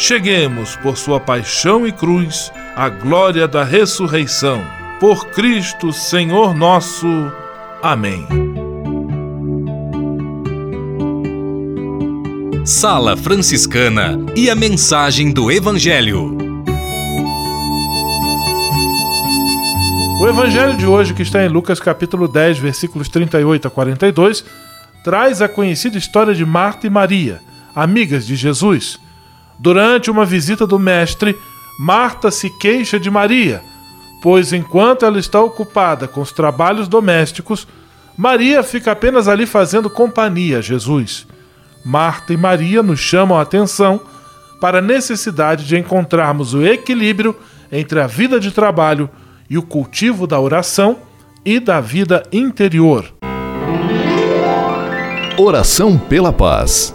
cheguemos, por sua paixão e cruz, à glória da ressurreição. Por Cristo, Senhor nosso. Amém. Sala Franciscana e a mensagem do Evangelho. O Evangelho de hoje, que está em Lucas capítulo 10, versículos 38 a 42, traz a conhecida história de Marta e Maria, amigas de Jesus Durante uma visita do Mestre, Marta se queixa de Maria, pois enquanto ela está ocupada com os trabalhos domésticos, Maria fica apenas ali fazendo companhia a Jesus. Marta e Maria nos chamam a atenção para a necessidade de encontrarmos o equilíbrio entre a vida de trabalho e o cultivo da oração e da vida interior. Oração pela paz.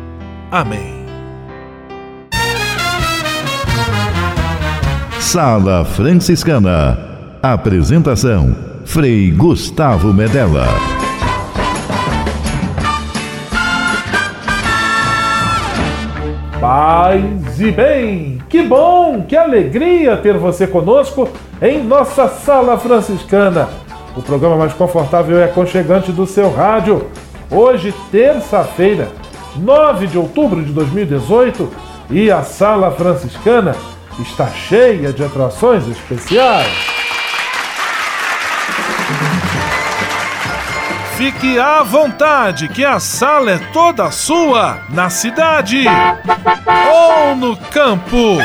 Amém. Sala Franciscana. Apresentação: Frei Gustavo Medella. Paz e bem! Que bom, que alegria ter você conosco em nossa Sala Franciscana, o programa mais confortável e aconchegante do seu rádio. Hoje, terça-feira, 9 de outubro de 2018, e a Sala Franciscana está cheia de atrações especiais. Fique à vontade, que a sala é toda sua, na cidade ou no campo.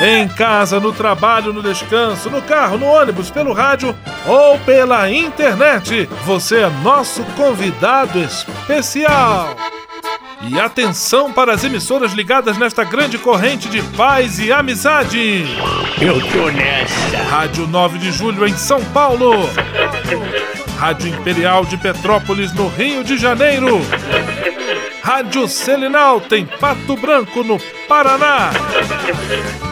Em casa, no trabalho, no descanso, no carro, no ônibus, pelo rádio ou pela internet, você é nosso convidado especial. E atenção para as emissoras ligadas nesta grande corrente de paz e amizade. Eu tô nessa. Rádio 9 de Julho em São Paulo. Rádio Imperial de Petrópolis no Rio de Janeiro. Rádio Selinal tem Pato Branco no Paraná.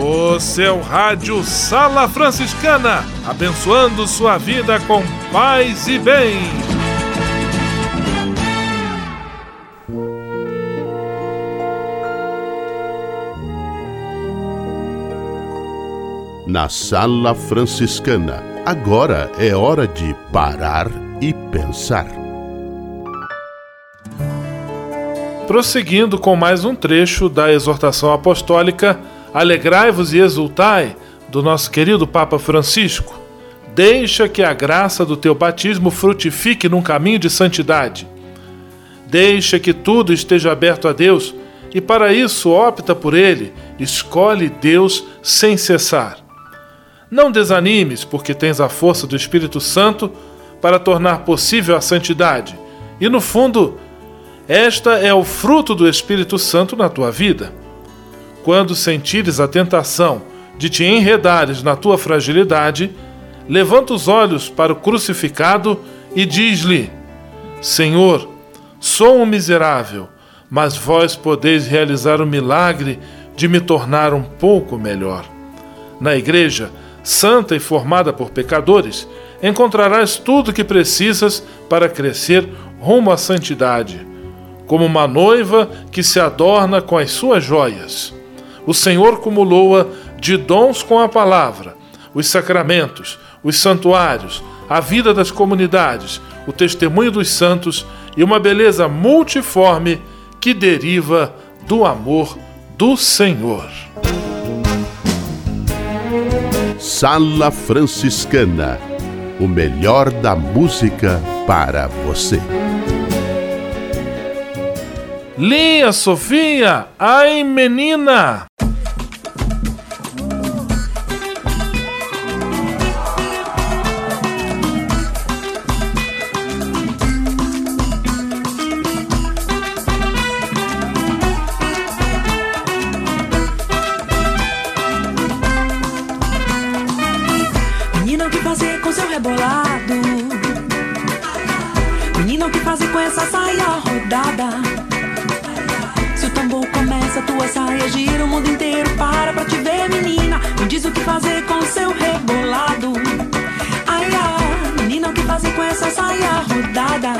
O seu rádio Sala Franciscana, abençoando sua vida com paz e bem. Na Sala Franciscana, agora é hora de parar e pensar. Prosseguindo com mais um trecho da exortação apostólica Alegrai-vos e exultai do nosso querido Papa Francisco. Deixa que a graça do teu batismo frutifique num caminho de santidade. Deixa que tudo esteja aberto a Deus e para isso opta por Ele, escolhe Deus sem cessar. Não desanimes, porque tens a força do Espírito Santo para tornar possível a santidade. E no fundo, esta é o fruto do Espírito Santo na tua vida. Quando sentires a tentação de te enredares na tua fragilidade, levanta os olhos para o crucificado e diz-lhe: Senhor, sou um miserável, mas vós podeis realizar o milagre de me tornar um pouco melhor. Na igreja, santa e formada por pecadores, encontrarás tudo o que precisas para crescer rumo à santidade, como uma noiva que se adorna com as suas joias o Senhor cumulou-a de dons com a palavra, os sacramentos, os santuários, a vida das comunidades, o testemunho dos santos e uma beleza multiforme que deriva do amor do Senhor. Sala Franciscana o melhor da música para você. Linha Sofia, ai menina! Fazer com seu rebolado. Ai, ai, menina, o que fazer com essa saia rodada?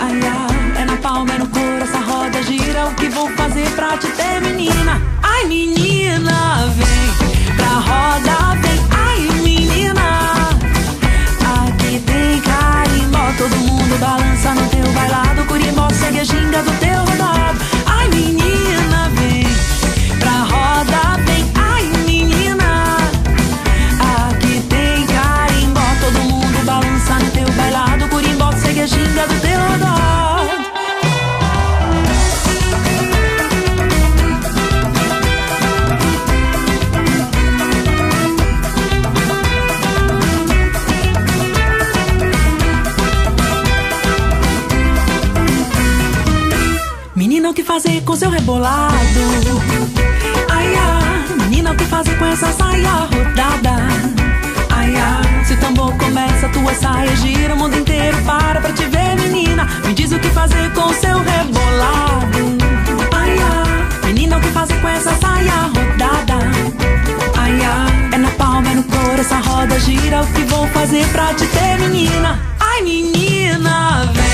Ai, ai, é na palma, é no couro, essa roda gira. O que vou fazer pra te ter, menina? Ai, menina, vem pra roda, vem. Ai, menina tem carimbó Todo mundo balança no teu bailado Curimbó segue a ginga do teu rodado Ai menina, vem pra roda, vem segue a ginga do teu rodado Menina, o que fazer com seu rebolado? Ai, ai, menina, o que fazer com essa saia rodada? Ai, ai, se o tambor começa, tua saia gira, gira. O que vou fazer pra te ter, menina? Ai, menina, vem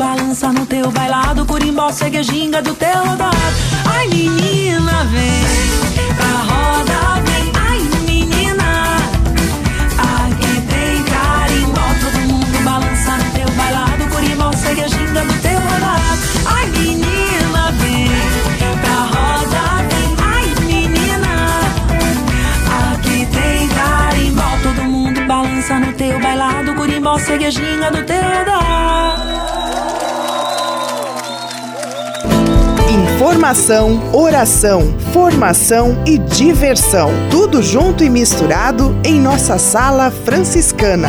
balança no teu bailado, curimbó, segue ginga do teu rodado. Ai menina, vem pra roda, vem. Ai menina, aqui tem carimbó, todo mundo balança no teu bailado, curimbó, segue ginga do teu rodado. Ai menina, vem pra roda, vem. Ai menina, aqui tem carimbó, todo mundo balança no teu bailado, curimbó, segue a ginga do teu rodado. Informação, oração, formação e diversão. Tudo junto e misturado em nossa sala franciscana.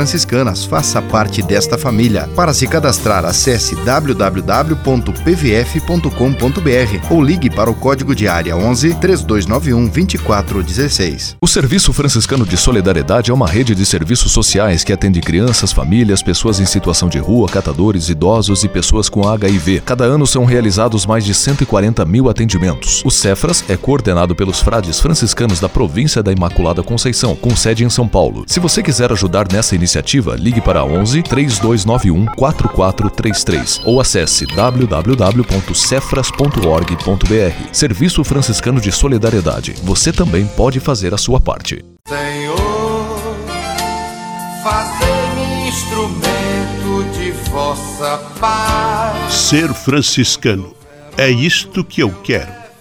franciscanas. Faça parte desta família. Para se cadastrar, acesse www.pvf.com.br ou ligue para o código de área 11 3291 2416. O Serviço Franciscano de Solidariedade é uma rede de serviços sociais que atende crianças, famílias, pessoas em situação de rua, catadores, idosos e pessoas com HIV. Cada ano são realizados mais de 140 mil atendimentos. O Cefras é coordenado pelos frades franciscanos da província da Imaculada Conceição, com sede em São Paulo. Se você quiser ajudar nessa iniciativa, ligue para 11 3291 4433 ou acesse www.cefras.org.br. Serviço Franciscano de Solidariedade. Você também pode fazer a sua parte. Senhor, instrumento de vossa paz. Ser franciscano é isto que eu quero.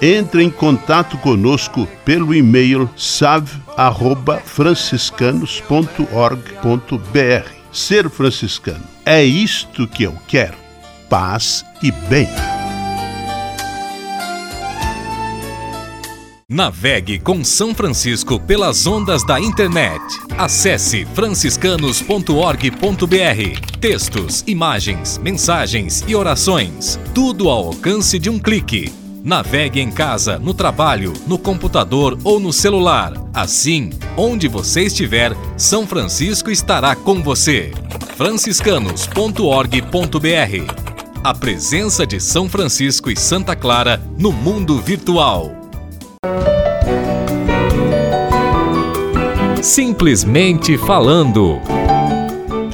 entre em contato conosco pelo e-mail save@franciscanos.org.br. Ser franciscano é isto que eu quero: paz e bem. Navegue com São Francisco pelas ondas da internet. Acesse franciscanos.org.br. Textos, imagens, mensagens e orações. Tudo ao alcance de um clique. Navegue em casa, no trabalho, no computador ou no celular. Assim, onde você estiver, São Francisco estará com você. franciscanos.org.br A presença de São Francisco e Santa Clara no mundo virtual. Simplesmente falando.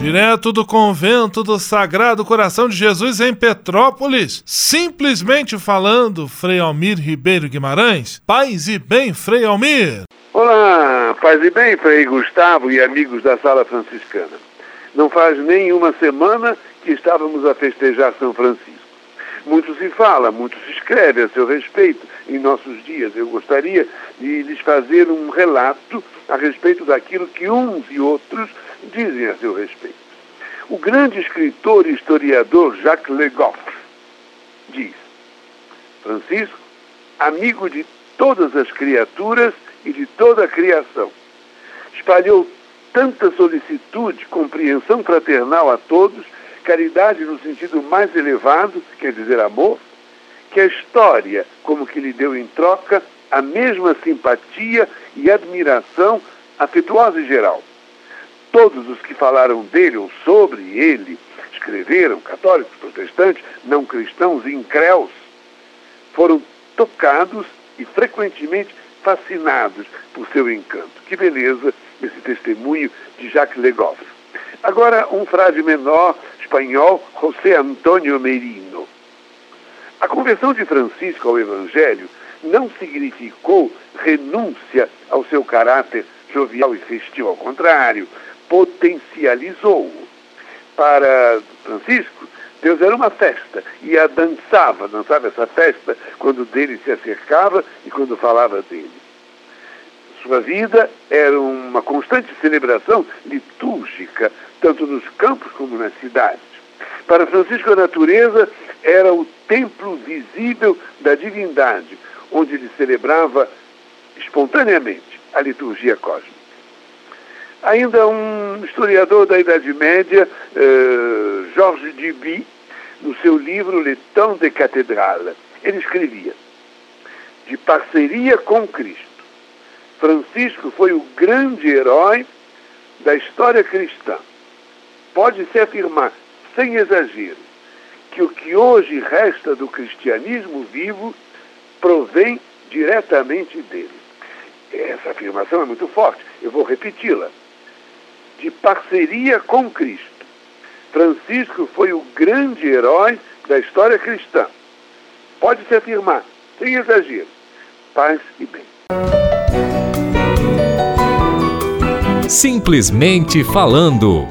Direto do convento do Sagrado Coração de Jesus em Petrópolis, simplesmente falando, Frei Almir Ribeiro Guimarães. Paz e bem, Frei Almir. Olá, paz e bem, Frei Gustavo e amigos da Sala Franciscana. Não faz nem uma semana que estávamos a festejar São Francisco. Muito se fala, muito se escreve a seu respeito em nossos dias. Eu gostaria de lhes fazer um relato a respeito daquilo que uns e outros dizem a seu respeito. O grande escritor e historiador Jacques Le Goff diz: Francisco, amigo de todas as criaturas e de toda a criação, espalhou tanta solicitude, compreensão fraternal a todos, caridade no sentido mais elevado, quer dizer amor, que a história, como que lhe deu em troca, a mesma simpatia e admiração afetuosa e geral todos os que falaram dele ou sobre ele, escreveram, católicos, protestantes, não cristãos incréus, foram tocados e frequentemente fascinados por seu encanto. Que beleza esse testemunho de Jacques Legoff. Agora, um frade menor espanhol, José Antônio Merino. A conversão de Francisco ao Evangelho não significou renúncia ao seu caráter jovial e festivo, ao contrário, potencializou-o. Para Francisco, Deus era uma festa e a dançava, dançava essa festa quando dele se acercava e quando falava dele. Sua vida era uma constante celebração litúrgica, tanto nos campos como nas cidades. Para Francisco, a natureza era o templo visível da divindade, onde ele celebrava espontaneamente a liturgia cósmica. Ainda um historiador da Idade Média, uh, Georges Duby, no seu livro Le Temps de Cathédrale, ele escrevia: De parceria com Cristo, Francisco foi o grande herói da história cristã. Pode-se afirmar, sem exagero, que o que hoje resta do cristianismo vivo provém diretamente dele. Essa afirmação é muito forte, eu vou repeti-la. De parceria com Cristo, Francisco foi o grande herói da história cristã. Pode-se afirmar, sem exagero, paz e bem. Simplesmente falando.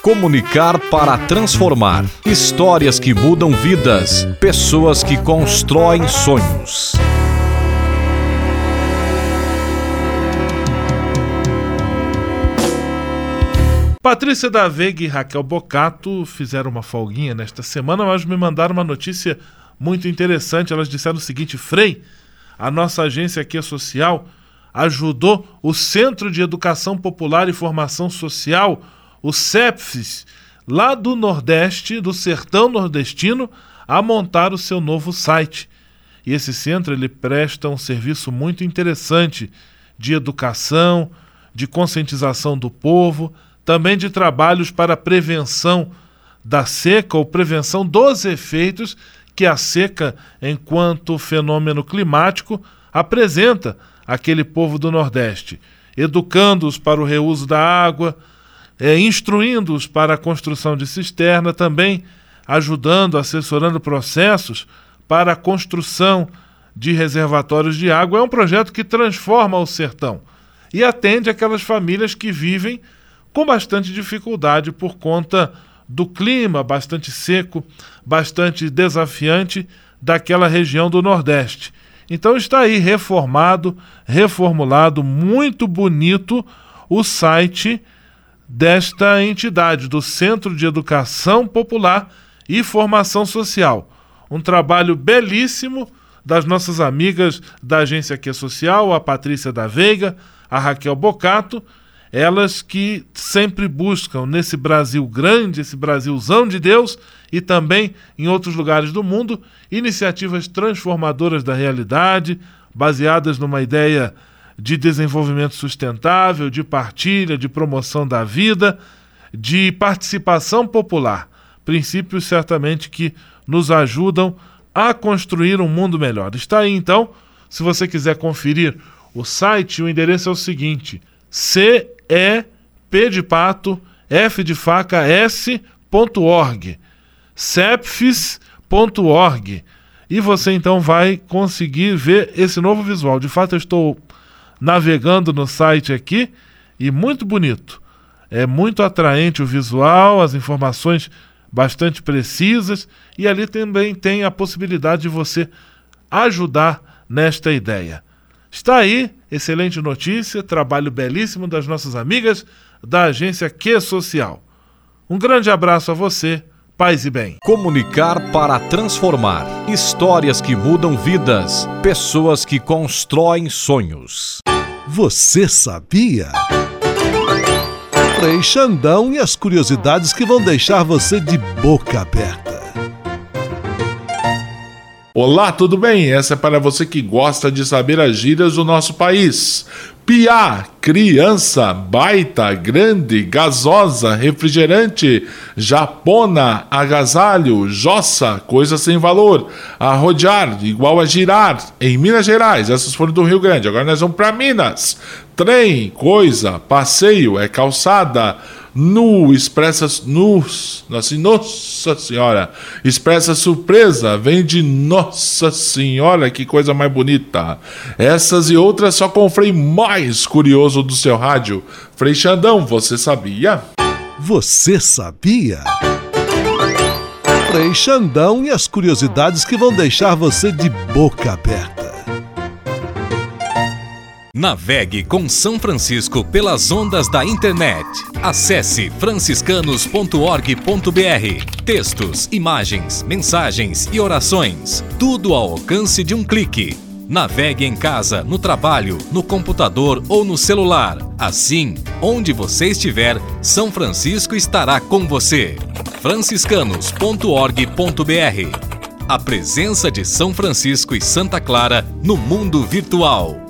Comunicar para transformar. Histórias que mudam vidas. Pessoas que constroem sonhos. Patrícia da Veiga e Raquel Bocato fizeram uma folguinha nesta semana, mas me mandaram uma notícia muito interessante. Elas disseram o seguinte: Frei, a nossa agência aqui é social ajudou o Centro de Educação Popular e Formação Social o CEPFIS, lá do Nordeste, do sertão nordestino, a montar o seu novo site. E esse centro ele presta um serviço muito interessante de educação, de conscientização do povo, também de trabalhos para prevenção da seca ou prevenção dos efeitos que a seca, enquanto fenômeno climático, apresenta àquele povo do Nordeste, educando-os para o reuso da água, é, instruindo-os para a construção de cisterna, também ajudando, assessorando processos para a construção de reservatórios de água. É um projeto que transforma o sertão e atende aquelas famílias que vivem com bastante dificuldade por conta do clima bastante seco, bastante desafiante daquela região do Nordeste. Então está aí reformado, reformulado, muito bonito o site desta entidade, do Centro de Educação Popular e Formação Social. Um trabalho belíssimo das nossas amigas da Agência Aqui Social, a Patrícia da Veiga, a Raquel Bocato, elas que sempre buscam nesse Brasil grande, esse Brasilzão de Deus e também em outros lugares do mundo, iniciativas transformadoras da realidade, baseadas numa ideia de desenvolvimento sustentável, de partilha, de promoção da vida, de participação popular. Princípios certamente que nos ajudam a construir um mundo melhor. Está aí então, se você quiser conferir o site, o endereço é o seguinte: C E P de pato F de faca S.org sepfis.org e você então vai conseguir ver esse novo visual. De fato, eu estou navegando no site aqui e muito bonito. É muito atraente o visual, as informações bastante precisas e ali também tem a possibilidade de você ajudar nesta ideia. Está aí, excelente notícia, trabalho belíssimo das nossas amigas da agência Que Social. Um grande abraço a você, paz e bem. Comunicar para transformar. Histórias que mudam vidas. Pessoas que constroem sonhos. Você sabia? Frei Xandão e as curiosidades que vão deixar você de boca aberta. Olá, tudo bem? Essa é para você que gosta de saber as gírias do nosso país. Piá, criança, baita, grande, gasosa, refrigerante, japona, agasalho, jossa, coisa sem valor, arrodear, igual a girar, em Minas Gerais, essas foram do Rio Grande, agora nós vamos para Minas. Trem, coisa, passeio, é calçada, nu, expressa nu, assim, Nossa Senhora, expressa surpresa, vem de Nossa Senhora, que coisa mais bonita. Essas e outras só com o Frei mais curioso do seu rádio. Frei Xandão, você sabia? Você sabia? Frei Xandão e as curiosidades que vão deixar você de boca aberta. Navegue com São Francisco pelas ondas da internet. Acesse franciscanos.org.br. Textos, imagens, mensagens e orações. Tudo ao alcance de um clique. Navegue em casa, no trabalho, no computador ou no celular. Assim, onde você estiver, São Francisco estará com você. franciscanos.org.br. A presença de São Francisco e Santa Clara no mundo virtual.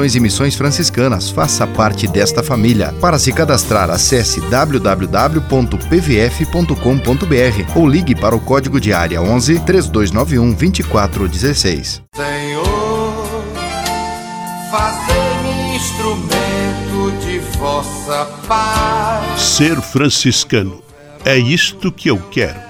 Vocações e Missões Franciscanas. Faça parte desta família. Para se cadastrar, acesse www.pvf.com.br ou ligue para o código de área 11 3291 2416. Senhor, instrumento de vossa paz. Ser franciscano é isto que eu quero.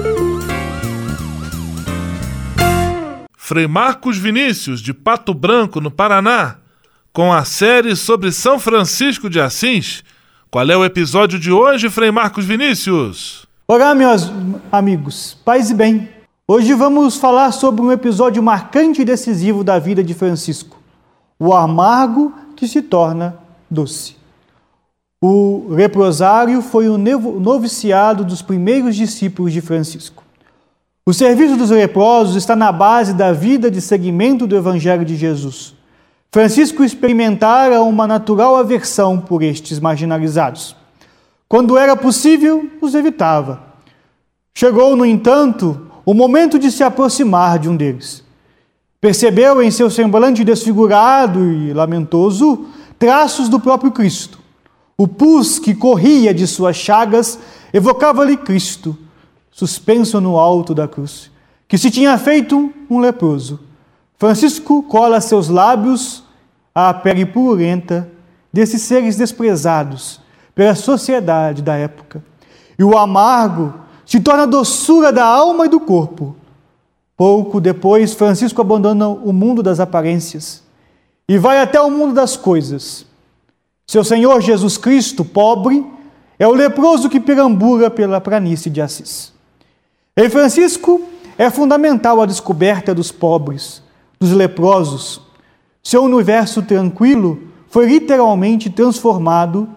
Frei Marcos Vinícius, de Pato Branco, no Paraná, com a série sobre São Francisco de Assis. Qual é o episódio de hoje, Frei Marcos Vinícius? Olá, meus amigos, paz e bem. Hoje vamos falar sobre um episódio marcante e decisivo da vida de Francisco: o amargo que se torna doce. O leprosário foi o noviciado dos primeiros discípulos de Francisco. O serviço dos leprosos está na base da vida de seguimento do Evangelho de Jesus. Francisco experimentara uma natural aversão por estes marginalizados. Quando era possível, os evitava. Chegou, no entanto, o momento de se aproximar de um deles. Percebeu em seu semblante desfigurado e lamentoso traços do próprio Cristo. O pus que corria de suas chagas evocava-lhe Cristo suspenso no alto da cruz, que se tinha feito um leproso. Francisco cola seus lábios à pele purulenta desses seres desprezados pela sociedade da época. E o amargo se torna doçura da alma e do corpo. Pouco depois, Francisco abandona o mundo das aparências e vai até o mundo das coisas. Seu Senhor Jesus Cristo, pobre, é o leproso que perambula pela planície de Assis. Em Francisco é fundamental a descoberta dos pobres, dos leprosos. Seu universo tranquilo foi literalmente transformado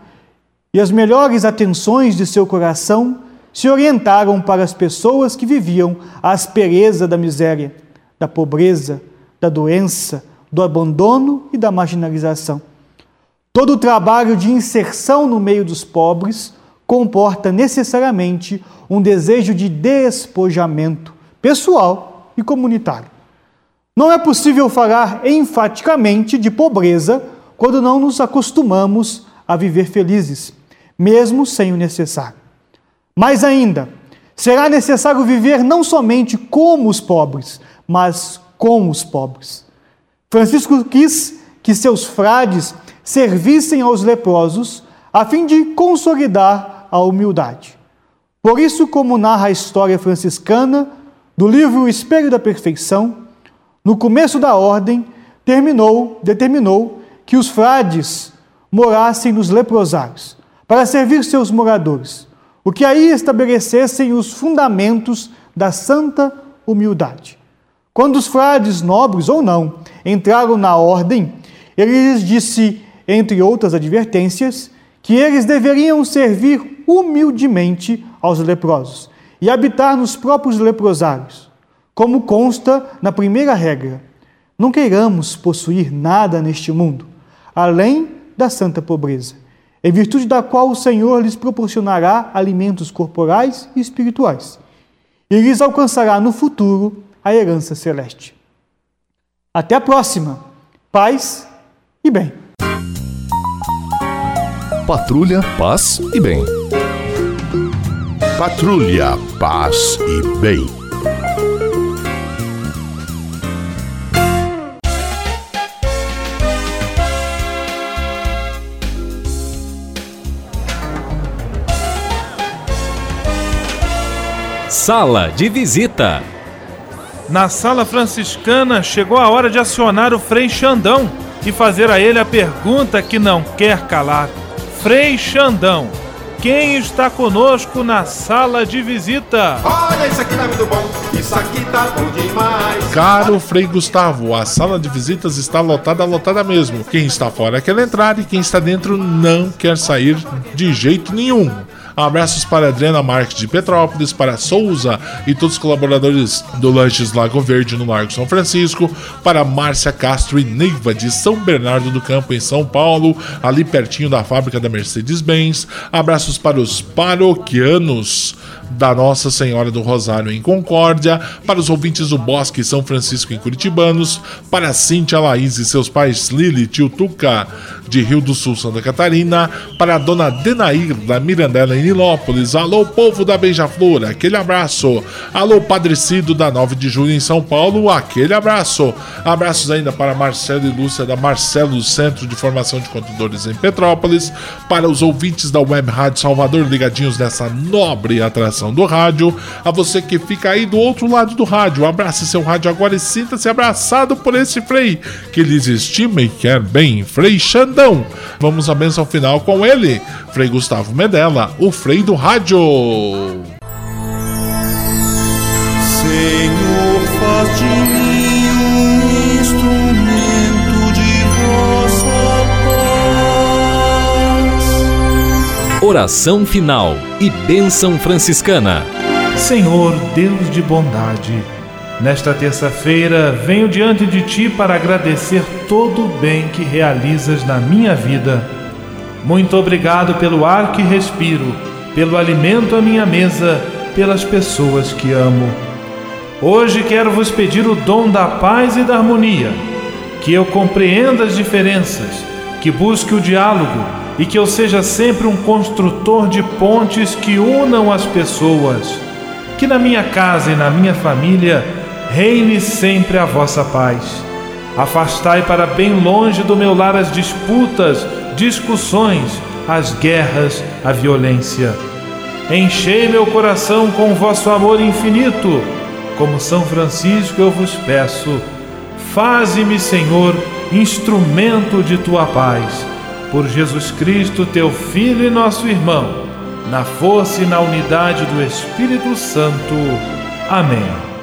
e as melhores atenções de seu coração se orientaram para as pessoas que viviam a aspereza da miséria, da pobreza, da doença, do abandono e da marginalização. Todo o trabalho de inserção no meio dos pobres comporta necessariamente um desejo de despojamento pessoal e comunitário. Não é possível falar enfaticamente de pobreza quando não nos acostumamos a viver felizes, mesmo sem o necessário. Mais ainda, será necessário viver não somente como os pobres, mas com os pobres. Francisco quis que seus frades servissem aos leprosos a fim de consolidar a humildade. Por isso, como narra a história franciscana do livro O Espelho da Perfeição, no começo da ordem, terminou, determinou que os frades morassem nos leprosários, para servir seus moradores, o que aí estabelecessem os fundamentos da santa humildade. Quando os frades, nobres ou não, entraram na ordem, ele lhes disse, entre outras advertências, que eles deveriam servir humildemente aos leprosos e habitar nos próprios leprosários, como consta na primeira regra. Não queiramos possuir nada neste mundo, além da santa pobreza, em virtude da qual o Senhor lhes proporcionará alimentos corporais e espirituais, e lhes alcançará no futuro a herança celeste. Até a próxima. Paz e bem. Patrulha, paz e bem. Patrulha, paz e bem. Sala de visita. Na sala franciscana chegou a hora de acionar o Frei Xandão e fazer a ele a pergunta que não quer calar. Frei Xandão, quem está conosco na sala de visita? Olha, isso aqui tá muito bom, isso aqui tá bom demais. Caro Frei Gustavo, a sala de visitas está lotada, lotada mesmo. Quem está fora quer entrar e quem está dentro não quer sair de jeito nenhum. Abraços para Adriana Marques de Petrópolis, para Souza e todos os colaboradores do Lanches Lago Verde no Largo São Francisco, para Márcia Castro e Neiva de São Bernardo do Campo em São Paulo, ali pertinho da fábrica da Mercedes-Benz. Abraços para os paroquianos da Nossa Senhora do Rosário em Concórdia, para os ouvintes do Bosque São Francisco em Curitibanos, para Cíntia Laís e seus pais Lili e Tio Tuca de Rio do Sul, Santa Catarina, para a dona Denair da Mirandela em Nilópolis, alô povo da Beija-Flor, aquele abraço, alô Padre Cido da 9 de julho em São Paulo, aquele abraço, abraços ainda para Marcelo e Lúcia da Marcelo Centro de Formação de Contadores em Petrópolis, para os ouvintes da Web Rádio Salvador ligadinhos nessa nobre atração do rádio, a você que fica aí do outro lado do rádio, abrace seu rádio agora e sinta-se abraçado por esse Frei, que lhes estima e quer bem, Frei Xandão. Vamos à benção final com ele, Frei Gustavo Medella, o Frei do Rádio. Senhor, faz de mim Oração final e bênção franciscana. Senhor, Deus de bondade, nesta terça-feira venho diante de Ti para agradecer todo o bem que realizas na minha vida. Muito obrigado pelo ar que respiro, pelo alimento à minha mesa, pelas pessoas que amo. Hoje quero vos pedir o dom da paz e da harmonia, que eu compreenda as diferenças, que busque o diálogo e que eu seja sempre um construtor de pontes que unam as pessoas. Que na minha casa e na minha família reine sempre a vossa paz. Afastai para bem longe do meu lar as disputas, discussões, as guerras, a violência. Enchei meu coração com vosso amor infinito. Como São Francisco eu vos peço, faze-me, Senhor, instrumento de tua paz. Por Jesus Cristo, teu Filho e nosso irmão, na força e na unidade do Espírito Santo. Amém.